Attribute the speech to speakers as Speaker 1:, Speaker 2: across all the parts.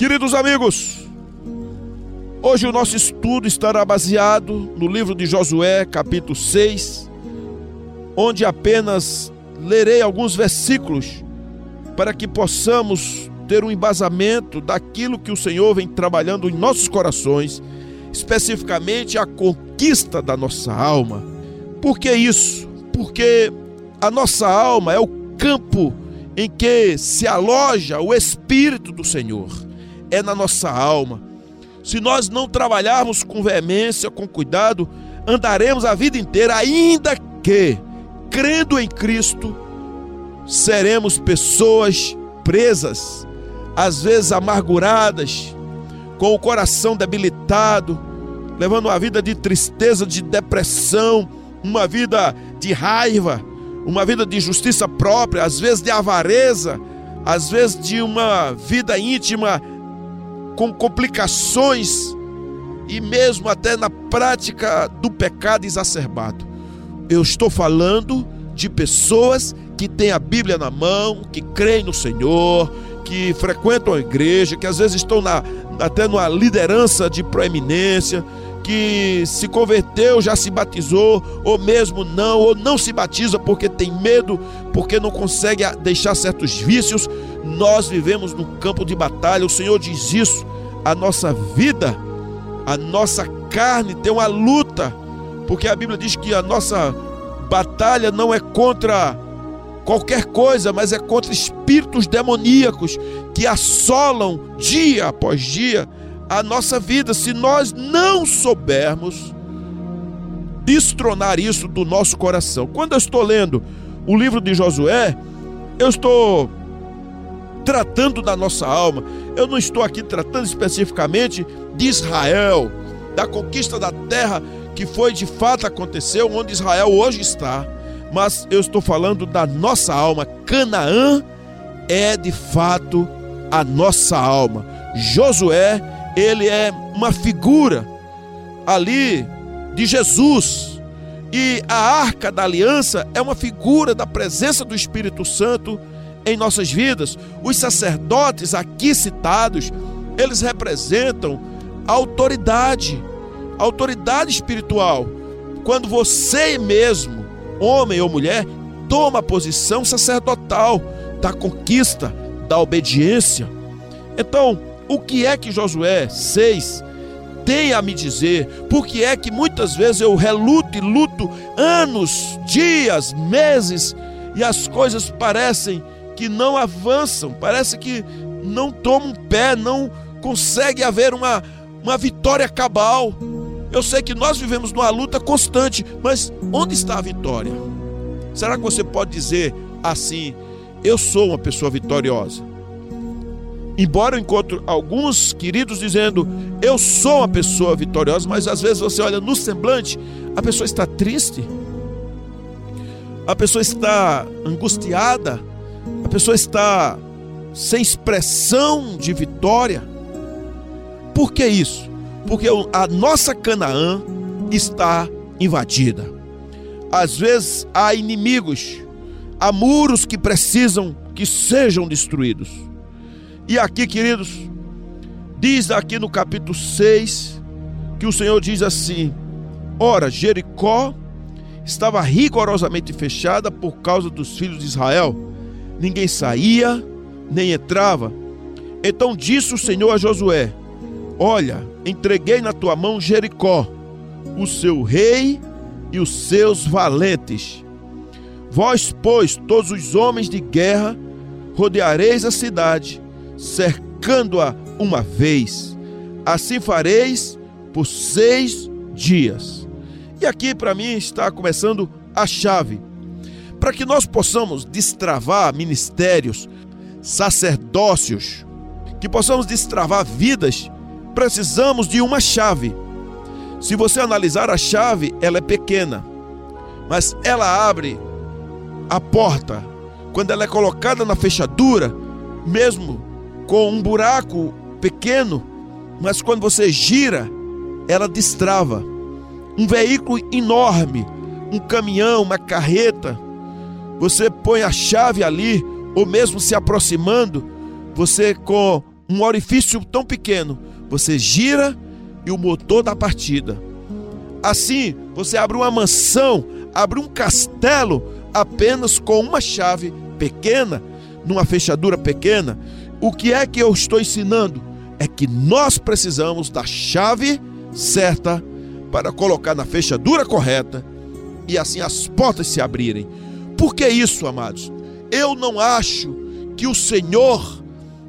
Speaker 1: Queridos amigos, hoje o nosso estudo estará baseado no livro de Josué, capítulo 6, onde apenas lerei alguns versículos para que possamos ter um embasamento daquilo que o Senhor vem trabalhando em nossos corações, especificamente a conquista da nossa alma. Por que isso? Porque a nossa alma é o campo em que se aloja o Espírito do Senhor é na nossa alma. Se nós não trabalharmos com veemência, com cuidado, andaremos a vida inteira, ainda que, crendo em Cristo, seremos pessoas presas, às vezes amarguradas, com o coração debilitado, levando uma vida de tristeza, de depressão, uma vida de raiva, uma vida de justiça própria, às vezes de avareza, às vezes de uma vida íntima com complicações e mesmo até na prática do pecado exacerbado. Eu estou falando de pessoas que têm a Bíblia na mão, que creem no Senhor, que frequentam a igreja, que às vezes estão na, até numa liderança de proeminência, que se converteu, já se batizou, ou mesmo não, ou não se batiza porque tem medo, porque não consegue deixar certos vícios. Nós vivemos no campo de batalha, o Senhor diz isso. A nossa vida, a nossa carne tem uma luta, porque a Bíblia diz que a nossa batalha não é contra qualquer coisa, mas é contra espíritos demoníacos que assolam dia após dia a nossa vida. Se nós não soubermos destronar isso do nosso coração. Quando eu estou lendo o livro de Josué, eu estou tratando da nossa alma. Eu não estou aqui tratando especificamente de Israel, da conquista da terra que foi de fato aconteceu, onde Israel hoje está. Mas eu estou falando da nossa alma. Canaã é de fato a nossa alma. Josué, ele é uma figura ali de Jesus. E a arca da aliança é uma figura da presença do Espírito Santo em nossas vidas. Os sacerdotes aqui citados, eles representam a autoridade, a autoridade espiritual. Quando você mesmo, homem ou mulher, toma a posição sacerdotal da conquista, da obediência. Então, o que é que Josué 6 tem a me dizer? Por que é que muitas vezes eu reluto e luto anos, dias, meses e as coisas parecem que não avançam, parece que não tomam pé, não consegue haver uma, uma vitória cabal. Eu sei que nós vivemos numa luta constante, mas onde está a vitória? Será que você pode dizer assim: eu sou uma pessoa vitoriosa? Embora eu encontre alguns queridos dizendo eu sou uma pessoa vitoriosa, mas às vezes você olha no semblante, a pessoa está triste, a pessoa está angustiada, pessoa está sem expressão de vitória. Por que isso? Porque a nossa Canaã está invadida. Às vezes há inimigos, há muros que precisam que sejam destruídos. E aqui, queridos, diz aqui no capítulo 6 que o Senhor diz assim: Ora, Jericó estava rigorosamente fechada por causa dos filhos de Israel ninguém saía nem entrava. Então disse o Senhor a Josué: Olha, entreguei na tua mão Jericó, o seu rei e os seus valentes. Vós, pois, todos os homens de guerra, rodeareis a cidade, cercando-a uma vez. Assim fareis por seis dias. E aqui para mim está começando a chave. Para que nós possamos destravar ministérios, sacerdócios, que possamos destravar vidas, precisamos de uma chave. Se você analisar a chave, ela é pequena, mas ela abre a porta. Quando ela é colocada na fechadura, mesmo com um buraco pequeno, mas quando você gira, ela destrava. Um veículo enorme, um caminhão, uma carreta, você põe a chave ali, ou mesmo se aproximando, você com um orifício tão pequeno, você gira e o motor da partida. Assim, você abre uma mansão, abre um castelo apenas com uma chave pequena, numa fechadura pequena. O que é que eu estou ensinando? É que nós precisamos da chave certa para colocar na fechadura correta e assim as portas se abrirem. Por que isso, amados? Eu não acho que o Senhor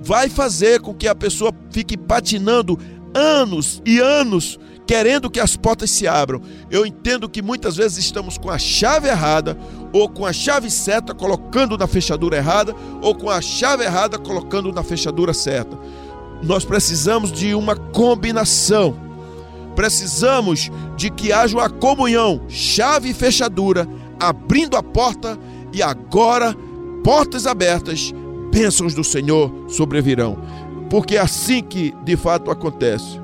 Speaker 1: vai fazer com que a pessoa fique patinando anos e anos querendo que as portas se abram. Eu entendo que muitas vezes estamos com a chave errada, ou com a chave certa colocando na fechadura errada, ou com a chave errada colocando na fechadura certa. Nós precisamos de uma combinação. Precisamos de que haja uma comunhão, chave e fechadura, abrindo a porta e agora portas abertas, bênçãos do Senhor sobrevirão. Porque é assim que de fato acontece.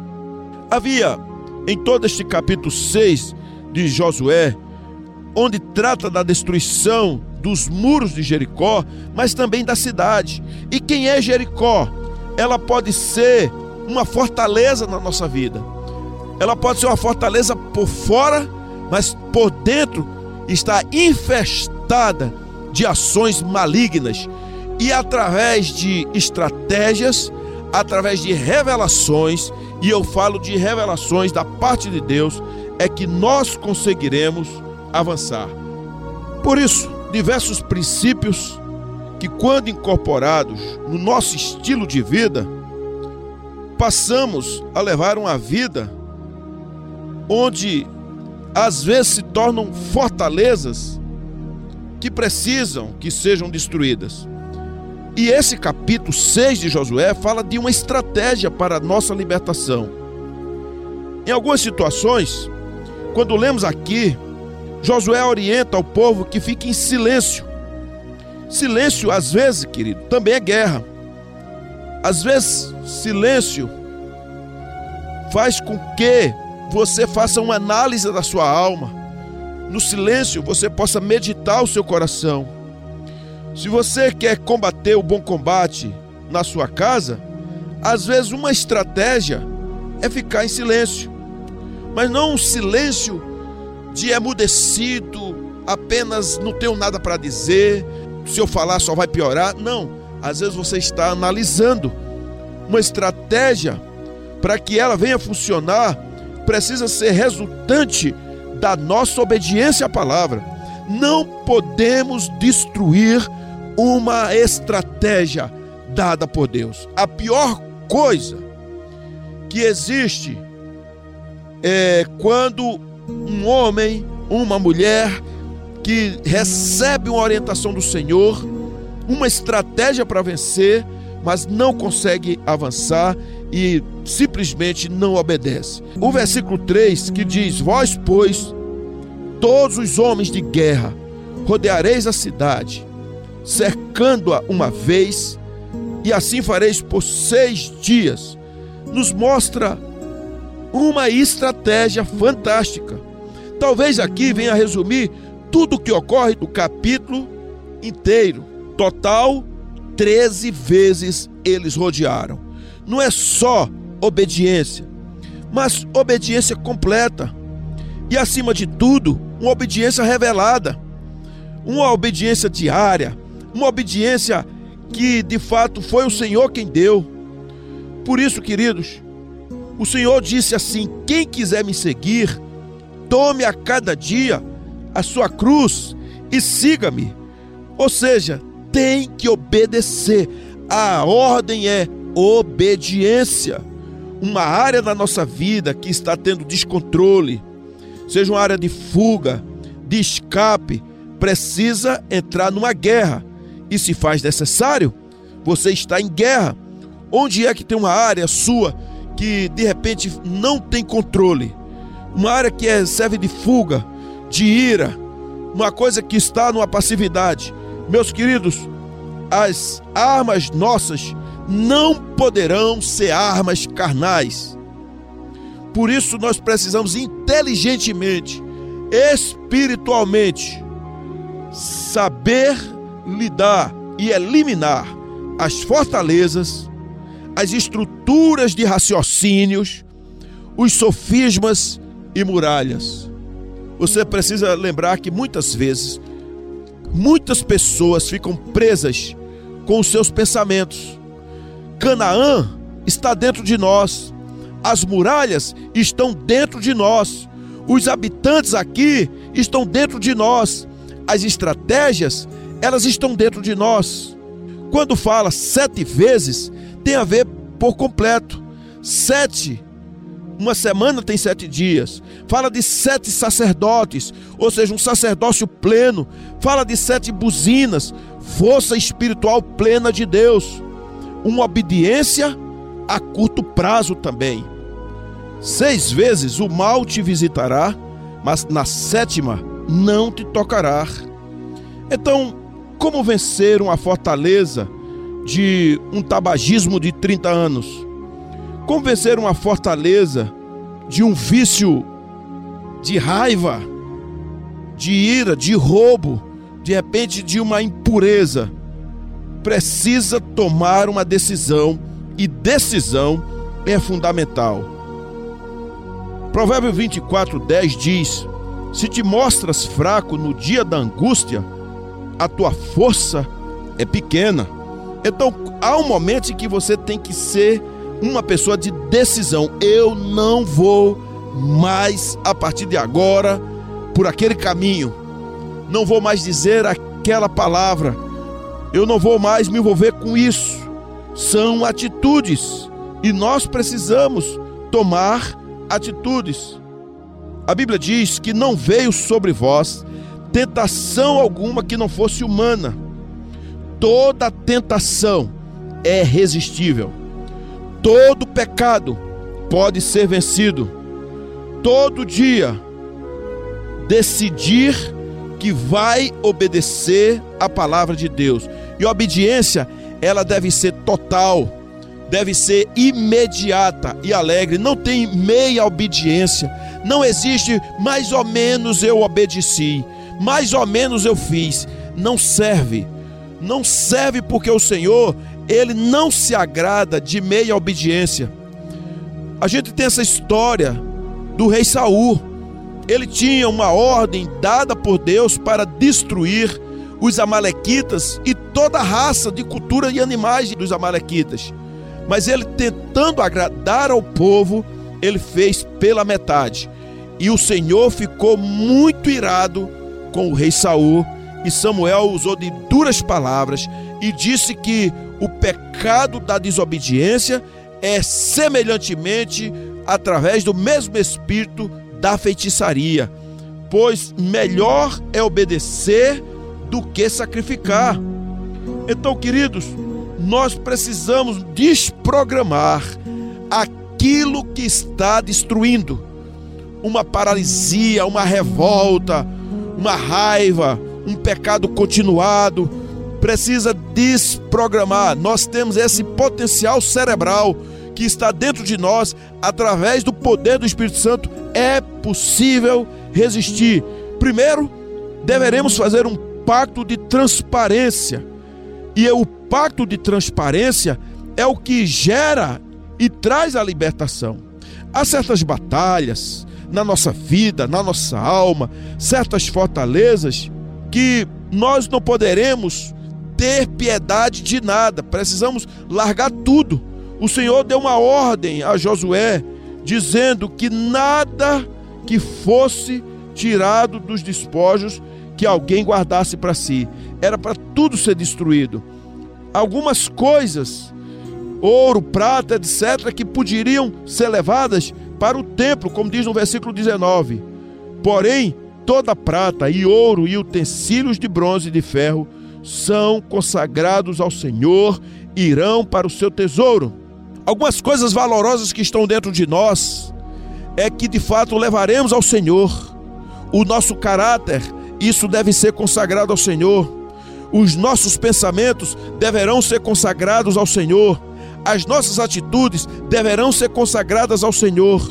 Speaker 1: Havia em todo este capítulo 6 de Josué, onde trata da destruição dos muros de Jericó, mas também da cidade. E quem é Jericó? Ela pode ser uma fortaleza na nossa vida. Ela pode ser uma fortaleza por fora, mas por dentro está infestada de ações malignas. E através de estratégias, através de revelações, e eu falo de revelações da parte de Deus, é que nós conseguiremos avançar. Por isso, diversos princípios que, quando incorporados no nosso estilo de vida, passamos a levar uma vida onde às vezes se tornam fortalezas que precisam que sejam destruídas. E esse capítulo 6 de Josué fala de uma estratégia para a nossa libertação. Em algumas situações, quando lemos aqui, Josué orienta ao povo que fique em silêncio. Silêncio, às vezes, querido, também é guerra. Às vezes, silêncio faz com que você faça uma análise da sua alma. No silêncio, você possa meditar o seu coração se você quer combater o bom combate na sua casa, às vezes uma estratégia é ficar em silêncio. Mas não um silêncio de emudecido, apenas não tenho nada para dizer, se eu falar só vai piorar. Não, às vezes você está analisando uma estratégia para que ela venha funcionar, precisa ser resultante da nossa obediência à palavra. Não podemos destruir uma estratégia dada por Deus. A pior coisa que existe é quando um homem, uma mulher que recebe uma orientação do Senhor, uma estratégia para vencer, mas não consegue avançar e simplesmente não obedece. O versículo 3 que diz: Vós, pois, todos os homens de guerra, rodeareis a cidade cercando-a uma vez, e assim fareis por seis dias, nos mostra uma estratégia fantástica. Talvez aqui venha resumir tudo o que ocorre no capítulo inteiro. Total, 13 vezes eles rodearam. Não é só obediência, mas obediência completa. E acima de tudo, uma obediência revelada, uma obediência diária, uma obediência que de fato foi o Senhor quem deu. Por isso, queridos, o Senhor disse assim: quem quiser me seguir, tome a cada dia a sua cruz e siga-me. Ou seja, tem que obedecer. A ordem é obediência. Uma área da nossa vida que está tendo descontrole, seja uma área de fuga, de escape, precisa entrar numa guerra e se faz necessário, você está em guerra. Onde é que tem uma área sua que de repente não tem controle? Uma área que é, serve de fuga, de ira, uma coisa que está numa passividade. Meus queridos, as armas nossas não poderão ser armas carnais. Por isso nós precisamos inteligentemente, espiritualmente, saber lidar e eliminar as fortalezas, as estruturas de raciocínios, os sofismas e muralhas. Você precisa lembrar que muitas vezes, muitas pessoas ficam presas com os seus pensamentos. Canaã está dentro de nós, as muralhas estão dentro de nós, os habitantes aqui estão dentro de nós, as estratégias, elas estão dentro de nós. Quando fala sete vezes, tem a ver por completo. Sete, uma semana tem sete dias. Fala de sete sacerdotes, ou seja, um sacerdócio pleno. Fala de sete buzinas, força espiritual plena de Deus. Uma obediência a curto prazo também. Seis vezes o mal te visitará, mas na sétima não te tocará. Então, como vencer uma fortaleza de um tabagismo de 30 anos? Como vencer uma fortaleza de um vício de raiva, de ira, de roubo, de repente de uma impureza? Precisa tomar uma decisão e decisão é fundamental. Provérbio 24, 10 diz: Se te mostras fraco no dia da angústia, a tua força é pequena. Então, há um momento em que você tem que ser uma pessoa de decisão. Eu não vou mais, a partir de agora, por aquele caminho. Não vou mais dizer aquela palavra. Eu não vou mais me envolver com isso. São atitudes. E nós precisamos tomar atitudes. A Bíblia diz que não veio sobre vós tentação alguma que não fosse humana. Toda tentação é resistível. Todo pecado pode ser vencido. Todo dia decidir que vai obedecer a palavra de Deus. E obediência, ela deve ser total deve ser imediata e alegre, não tem meia obediência, não existe mais ou menos eu obedeci, mais ou menos eu fiz, não serve, não serve porque o Senhor, ele não se agrada de meia obediência. A gente tem essa história do rei Saul. Ele tinha uma ordem dada por Deus para destruir os amalequitas e toda a raça de cultura e animais dos amalequitas. Mas ele tentando agradar ao povo, ele fez pela metade. E o Senhor ficou muito irado com o rei Saul, e Samuel usou de duras palavras e disse que o pecado da desobediência é semelhantemente através do mesmo espírito da feitiçaria, pois melhor é obedecer do que sacrificar. Então, queridos, nós precisamos desprogramar aquilo que está destruindo. Uma paralisia, uma revolta, uma raiva, um pecado continuado. Precisa desprogramar. Nós temos esse potencial cerebral que está dentro de nós, através do poder do Espírito Santo, é possível resistir. Primeiro, deveremos fazer um pacto de transparência. E o pacto de transparência é o que gera e traz a libertação. Há certas batalhas na nossa vida, na nossa alma, certas fortalezas que nós não poderemos ter piedade de nada, precisamos largar tudo. O Senhor deu uma ordem a Josué, dizendo que nada que fosse tirado dos despojos que alguém guardasse para si, era para tudo ser destruído algumas coisas, ouro, prata, etc., que poderiam ser levadas para o templo, como diz no versículo 19. Porém, toda prata e ouro e utensílios de bronze e de ferro são consagrados ao Senhor irão para o seu tesouro. Algumas coisas valorosas que estão dentro de nós é que de fato levaremos ao Senhor. O nosso caráter, isso deve ser consagrado ao Senhor os nossos pensamentos deverão ser consagrados ao Senhor. As nossas atitudes deverão ser consagradas ao Senhor.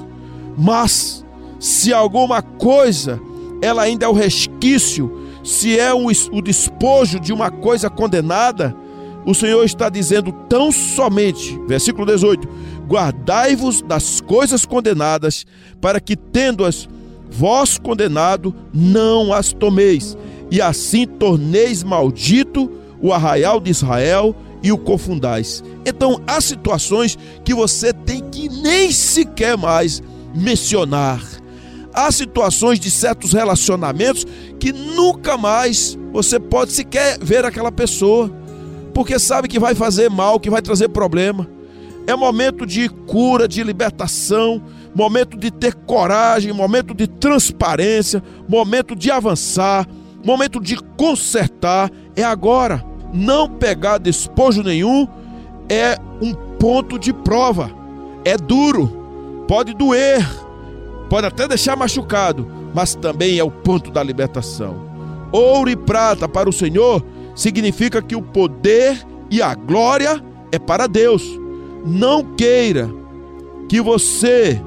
Speaker 1: Mas se alguma coisa ela ainda é o resquício, se é o, despojo de uma coisa condenada, o Senhor está dizendo tão somente, versículo 18: Guardai-vos das coisas condenadas, para que, tendo-as vós condenado, não as tomeis, e assim torneis maldito o arraial de Israel e o confundais. Então há situações que você tem que nem sequer mais mencionar. Há situações de certos relacionamentos que nunca mais você pode sequer ver aquela pessoa, porque sabe que vai fazer mal, que vai trazer problema. É momento de cura, de libertação, momento de ter coragem, momento de transparência, momento de avançar, momento de consertar. É agora. Não pegar despojo nenhum é um ponto de prova. É duro, pode doer, pode até deixar machucado, mas também é o ponto da libertação. Ouro e prata para o Senhor significa que o poder e a glória é para Deus. Não queira que você,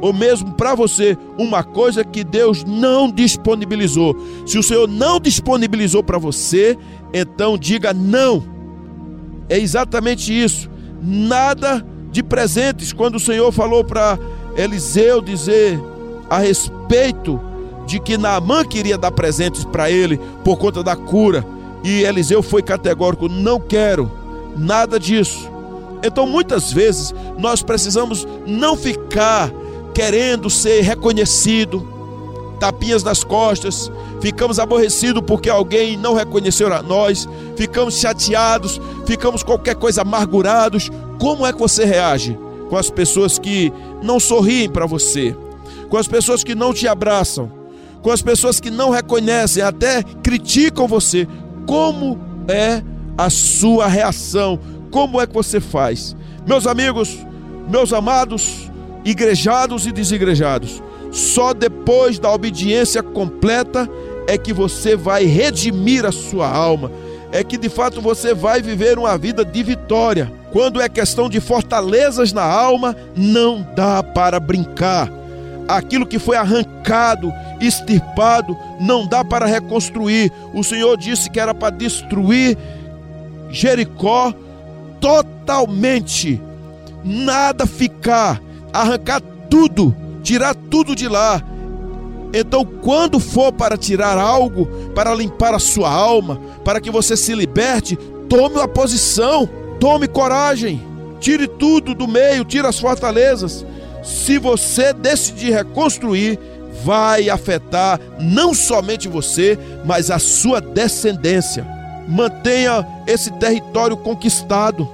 Speaker 1: ou mesmo para você, uma coisa que Deus não disponibilizou. Se o Senhor não disponibilizou para você, então diga não. É exatamente isso. Nada de presentes. Quando o Senhor falou para Eliseu dizer a respeito de que Naamã queria dar presentes para ele por conta da cura, e Eliseu foi categórico: não quero nada disso. Então, muitas vezes, nós precisamos não ficar querendo ser reconhecido, tapinhas nas costas, ficamos aborrecidos porque alguém não reconheceu a nós, ficamos chateados, ficamos qualquer coisa amargurados. Como é que você reage com as pessoas que não sorriem para você, com as pessoas que não te abraçam, com as pessoas que não reconhecem, até criticam você? Como é a sua reação? Como é que você faz? Meus amigos, meus amados, igrejados e desigrejados, só depois da obediência completa é que você vai redimir a sua alma, é que de fato você vai viver uma vida de vitória. Quando é questão de fortalezas na alma, não dá para brincar. Aquilo que foi arrancado, extirpado, não dá para reconstruir. O Senhor disse que era para destruir Jericó totalmente, nada ficar, arrancar tudo tirar tudo de lá. Então, quando for para tirar algo, para limpar a sua alma, para que você se liberte, tome uma posição, tome coragem, tire tudo do meio, tire as fortalezas. Se você decidir reconstruir, vai afetar não somente você, mas a sua descendência. Mantenha esse território conquistado,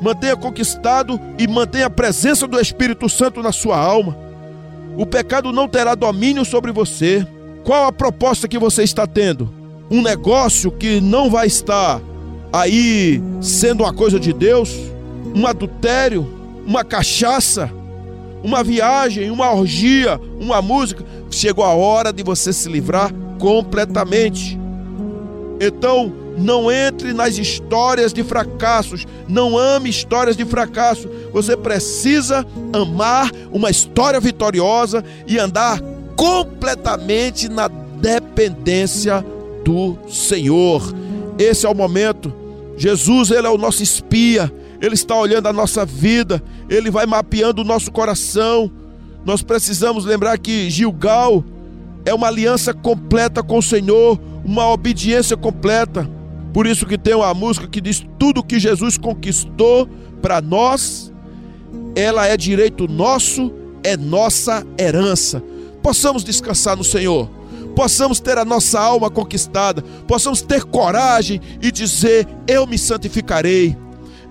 Speaker 1: mantenha conquistado e mantenha a presença do Espírito Santo na sua alma o pecado não terá domínio sobre você. Qual a proposta que você está tendo? Um negócio que não vai estar aí sendo uma coisa de Deus? Um adultério? Uma cachaça? Uma viagem? Uma orgia? Uma música? Chegou a hora de você se livrar completamente. Então, não entre nas histórias de fracassos. Não ame histórias de fracasso. Você precisa amar uma história vitoriosa e andar completamente na dependência do Senhor. Esse é o momento. Jesus, ele é o nosso espia. Ele está olhando a nossa vida, ele vai mapeando o nosso coração. Nós precisamos lembrar que Gilgal é uma aliança completa com o Senhor, uma obediência completa. Por isso que tem uma música que diz tudo que Jesus conquistou para nós, ela é direito nosso, é nossa herança. Possamos descansar no Senhor. Possamos ter a nossa alma conquistada, possamos ter coragem e dizer: Eu me santificarei,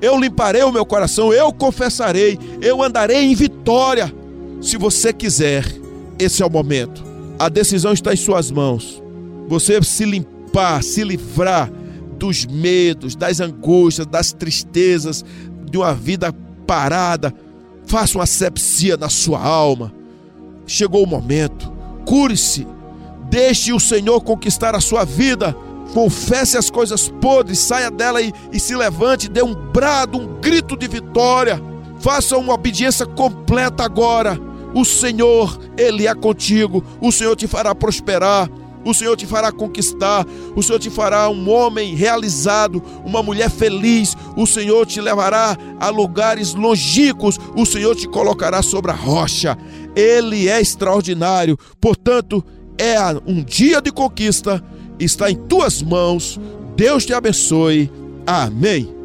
Speaker 1: eu limparei o meu coração, eu confessarei, eu andarei em vitória. Se você quiser, esse é o momento. A decisão está em Suas mãos. Você se limpar, se livrar dos medos, das angústias, das tristezas, de uma vida parada. Faça uma sepsia na sua alma. Chegou o momento. Cure-se. Deixe o Senhor conquistar a sua vida. Confesse as coisas podres, saia dela e, e se levante, dê um brado, um grito de vitória. Faça uma obediência completa agora. O Senhor, Ele é contigo. O Senhor te fará prosperar. O Senhor te fará conquistar, o Senhor te fará um homem realizado, uma mulher feliz, o Senhor te levará a lugares longínquos, o Senhor te colocará sobre a rocha. Ele é extraordinário, portanto, é um dia de conquista, está em tuas mãos. Deus te abençoe. Amém.